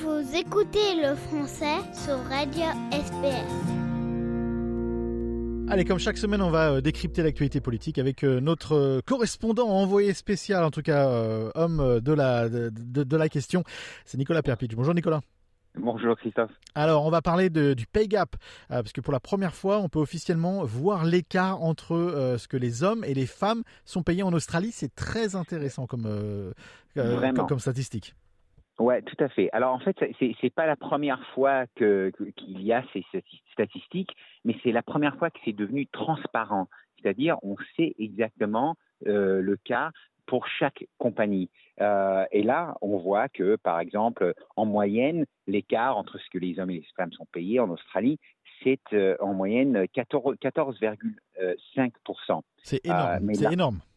Vous écoutez le français sur Radio SPS. Allez, comme chaque semaine, on va euh, décrypter l'actualité politique avec euh, notre euh, correspondant envoyé spécial, en tout cas homme de la de, de la question. C'est Nicolas Perpich. Bonjour Nicolas. Bonjour Christophe. Alors, on va parler de, du pay gap, parce que pour la première fois, on peut officiellement voir l'écart entre ce que les hommes et les femmes sont payés en Australie. C'est très intéressant comme, comme, comme statistique. Ouais, tout à fait. Alors en fait, c'est c'est pas la première fois que qu'il y a ces statistiques, mais c'est la première fois que c'est devenu transparent. C'est-à-dire, on sait exactement euh, le cas pour chaque compagnie. Euh, et là, on voit que, par exemple, en moyenne, l'écart entre ce que les hommes et les femmes sont payés en Australie, c'est euh, en moyenne 14,5%. c'est énorme. c'est énorme c'est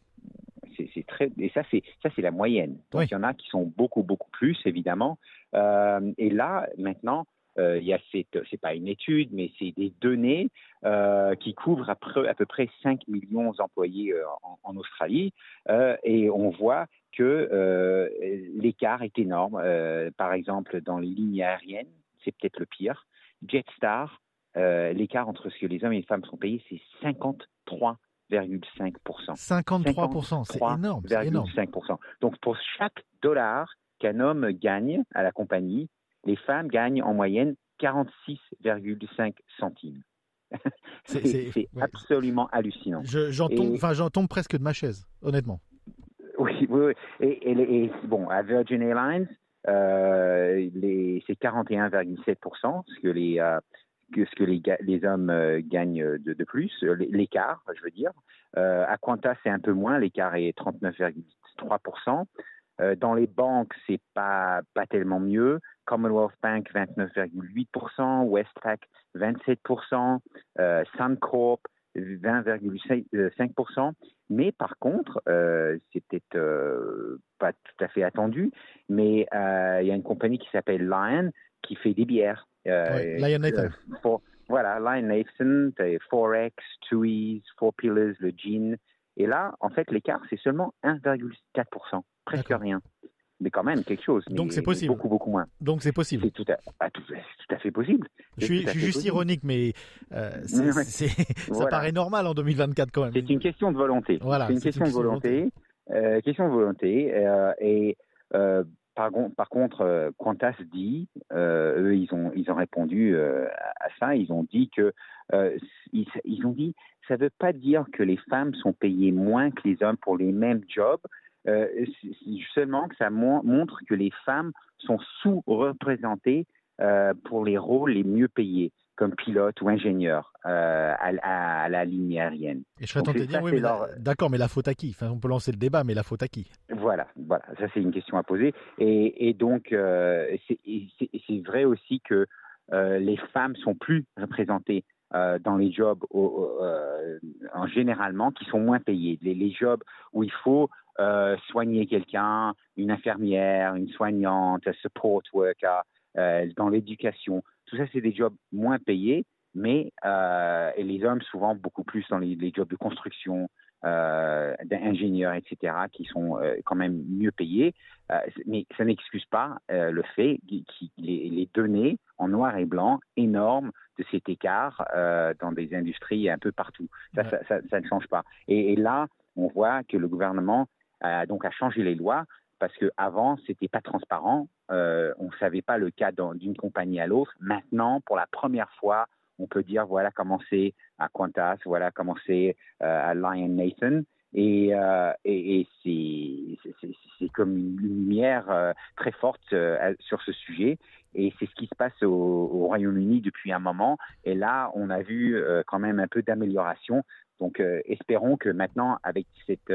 très et ça c'est ça c'est la moyenne. Donc il y en a qui sont beaucoup beaucoup plus évidemment. Euh, et là maintenant euh, il y a cette c'est pas une étude mais c'est des données euh, qui couvrent à peu, à peu près 5 millions d'employés euh, en, en, Australie et on voit que l'écart est énorme. par exemple dans les lignes aériennes c'est peut-être le pire. Jetstar l'écart entre ce que les hommes et les femmes sont payés c'est 53 53%, c'est énorme. 5%. Donc pour chaque dollar qu'un homme gagne à la compagnie, les femmes gagnent en moyenne 46,5 centimes. c'est absolument hallucinant. J'en tombe, presque de ma chaise, honnêtement. Oui, oui, Et, bon, à Virgin Airlines, euh, c'est 41,7%, ce que les euh, que ce que les, hommes euh, gagnent de, de plus, euh, l'écart, je veux dire. Euh, à Qantas, c'est un peu moins, l'écart est 39,3%. Euh, dans les banques, c'est pas pas tellement mieux. Commonwealth Bank 29,8%, Westpac 27%, euh, Suncorp 20,5%. Mais par contre, euh, c'est peut-être euh, pas tout à fait attendu, mais euh, il y a une compagnie qui s'appelle Lion qui fait des bières. Euh, Lion Nathan. Euh, voilà, Lion Nathan, Forex, Twoies, Four Pillars, le Gin. Et là, en fait, l'écart, c'est seulement 1,4%, presque rien. Mais quand même, quelque chose. Donc c'est possible. Beaucoup, beaucoup moins. Donc c'est possible. C'est tout, à, tout, à fait possible. Je suis, je suis juste ironique, mais euh, ça paraît normal en 2024 quand même. C'est une question de volonté. Voilà, c'est une, question, de volonté. Euh, question de volonté. Euh, et par, par, contre, euh, Qantas dit, euh, eux, ils ont, ils ont répondu euh, à ça. Ils ont dit que, ils, ils, ont dit, ça ne veut pas dire que les femmes sont payées moins que les hommes pour les mêmes jobs. Seulement que ça montre que les femmes sont sous-représentées pour les rôles les mieux payés comme pilote ou ingénieur euh, à, à, la ligne aérienne. Et je serais tenté de dire, oui, d'accord, mais la faute à qui? Enfin, On peut lancer le débat, mais la faute à qui? Voilà, voilà, ça c'est une question à poser. Et, donc, euh, c'est vrai aussi que euh, les femmes sont plus représentées euh, dans les jobs en généralement qui sont moins payés. Les, jobs où il faut soigner quelqu'un, une infirmière, une soignante, un support worker, dans l'éducation. Tout ça, c'est des jobs moins payés, mais les hommes souvent beaucoup plus dans les, jobs de construction, d'ingénieurs, etc., qui sont euh, quand même mieux payés. Euh, mais ça n'excuse pas euh, le fait que les, données en noir et blanc énormes de cet écart euh, dans des industries un peu partout. Ça, ouais. ça, ça, ça, ne change pas. Et, et, là, on voit que le gouvernement a donc a changé les lois parce que avant c'était pas transparent, euh, on savait pas le cas d'une compagnie à l'autre. Maintenant, pour la première fois, on peut dire voilà comment c'est à Qantas, voilà comment c'est euh, à Lion Nathan. Et, euh, et, c'est comme une lumière euh, très forte sur ce sujet. Et c'est ce qui se passe au, au Royaume-Uni depuis un moment. Et là, on a vu quand même un peu d'amélioration. Donc, espérons que maintenant, avec cette,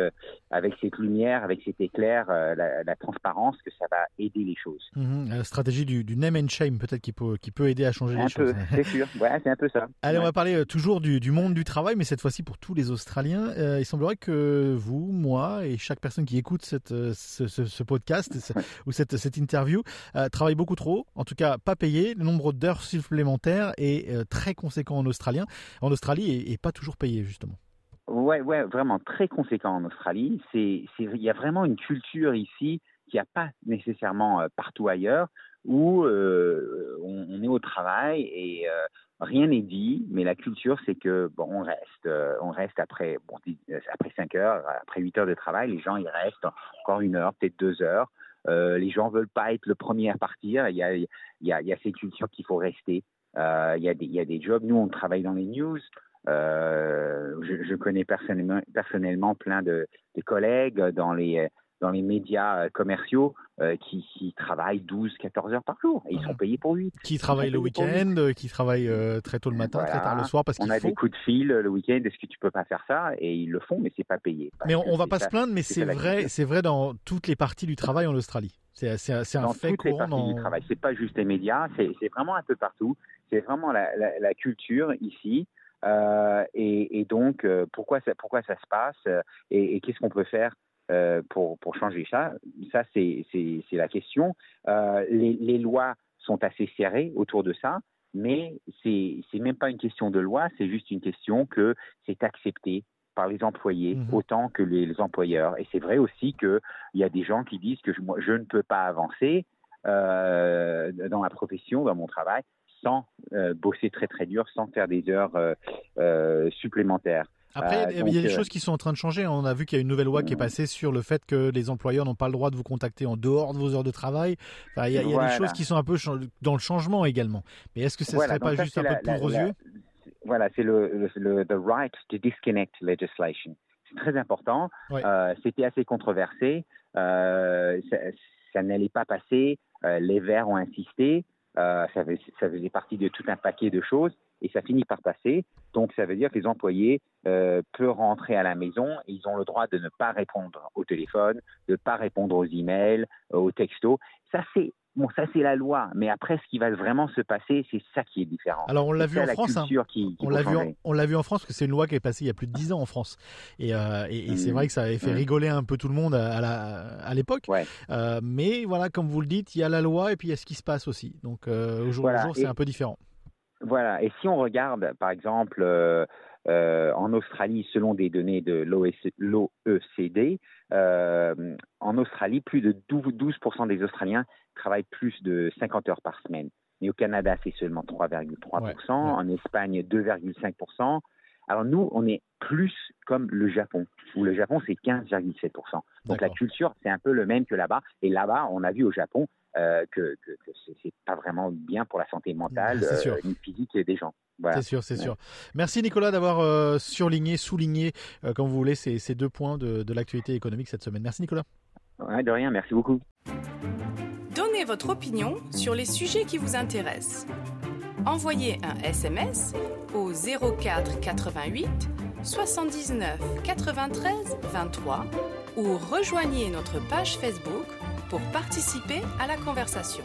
avec cette lumière, avec cet éclair, euh, la, la, transparence, que ça va aider les choses. Mmh, la stratégie du, du name and shame, peut-être, qui peut, qui peut aider à changer un les peu, choses. C'est sûr, ouais, c'est un peu ça. Allez, ouais. on va parler toujours du, du, monde du travail, mais cette fois-ci pour tous les Australiens. il semblerait que vous, moi et chaque personne qui écoute cette, ce, ce, ce podcast ou cette, cette interview travaille beaucoup trop, en tout cas pas payé. Le nombre d'heures supplémentaires est très conséquent en Australien, en Australie et, et pas toujours payé justement. Ouais, ouais, vraiment très conséquent en Australie. C'est, il y a vraiment une culture ici qu'il n'y a pas nécessairement euh, partout ailleurs, où on, est au travail et rien n'est dit, mais la culture, c'est que bon, on reste, on reste après, bon, après 5 heures, après 8 heures de travail, les gens ils restent encore une heure, peut-être deux heures. les gens veulent pas être le premier à partir. Il y a, il y a, il y a cette culture qu'il faut rester. il, y a des, il y a des jobs. Nous, on travaille dans les news. Euh, je, je, connais personnellement, personnellement plein de, de, collègues dans les, dans les médias euh, commerciaux euh, qui, qui, travaillent 12, 14 heures par jour et ils sont payés pour 8. Qui travaillent le week-end, qui travaillent très tôt le matin, très tard le soir parce qu'il On a des coups de fil le week-end, est-ce que tu peux pas faire ça? Et ils le font, mais c'est pas payé. Mais on, on va pas se plaindre, mais c'est vrai, c'est vrai dans toutes les parties du travail en Australie. C'est un dans fait toutes courant. Les parties du travail, c'est pas juste les médias, c'est vraiment un peu partout. C'est vraiment la, la, la, culture ici. Euh, et, et, donc, euh, pourquoi, ça, pourquoi ça se passe euh, et, et qu'est-ce qu'on peut faire pour, pour changer ça? Ça, c'est la question. Les, les, lois sont assez serrées autour de ça, mais c'est même pas une question de loi, c'est juste une question que c'est accepté par les employés mmh. autant que les, les employeurs. Et c'est vrai aussi qu'il y a des gens qui disent que je, moi, je ne peux pas avancer euh, dans ma profession, dans mon travail, sans euh, bosser très très dur, sans faire des heures euh, euh, supplémentaires. Après, il y a des choses qui sont en train de changer. On a vu qu'il y a une nouvelle loi qui est mm. passée sur le fait que les employeurs n'ont pas le droit de vous contacter en dehors de vos heures de travail. Enfin, il y a, il y a des choses qui sont un peu dans le changement également. Mais est-ce que ce ne serait pas juste un peu de poudre aux yeux? Voilà, c'est le, le, the right to disconnect legislation. C'est très important. Euh, C'était assez controversé. Ça, ça n'allait pas passer. Les Verts ont insisté. Euh, ça, ça, faisait partie de tout un paquet de choses et ça finit par passer. Donc ça veut dire que les employés euh, peuvent rentrer à la maison ils ont le droit de ne pas répondre au téléphone, de ne pas répondre aux emails, euh, aux textos. Ça c'est Bon, ça c'est la loi, mais après ce qui va vraiment se passer, c'est ça qui est différent. Alors on l'a vu en France, hein. on l'a vu, on l'a vu en France, parce que c'est une loi qui est passée il y a plus de dix ans en France, et, euh, et, et c'est mmh. vrai que ça avait fait mmh. rigoler un peu tout le monde à, l'époque. Ouais. Euh, mais voilà, comme vous le dites, il y a la loi et puis il y a ce qui se passe aussi. Donc euh, au jour le jour, c'est un peu différent. Voilà. Et si on regarde, par exemple. Euh, en Australie, selon des données de l'OECD, euh, en Australie, plus de 12%, des Australiens travaillent plus de 50 heures par semaine. Mais au Canada, c'est seulement 3,3%, en Espagne, 2,5%. Alors nous, on est plus comme le Japon, où le Japon, c'est 15,7%. Donc la culture, c'est un peu le même que là-bas. Et là-bas, on a vu au Japon euh, que, que, que c'est pas vraiment bien pour la santé mentale ni physique des gens. C'est sûr, c'est sûr. Merci Nicolas d'avoir euh, surligné, souligné, euh, comme vous voulez, ces, ces deux points de, de l'actualité économique cette semaine. Merci Nicolas. Ouais, de rien, merci beaucoup. Donnez votre opinion sur les sujets qui vous intéressent. Envoyez un SMS au 04 88 79 93 23 ou rejoignez notre page Facebook pour participer à la conversation.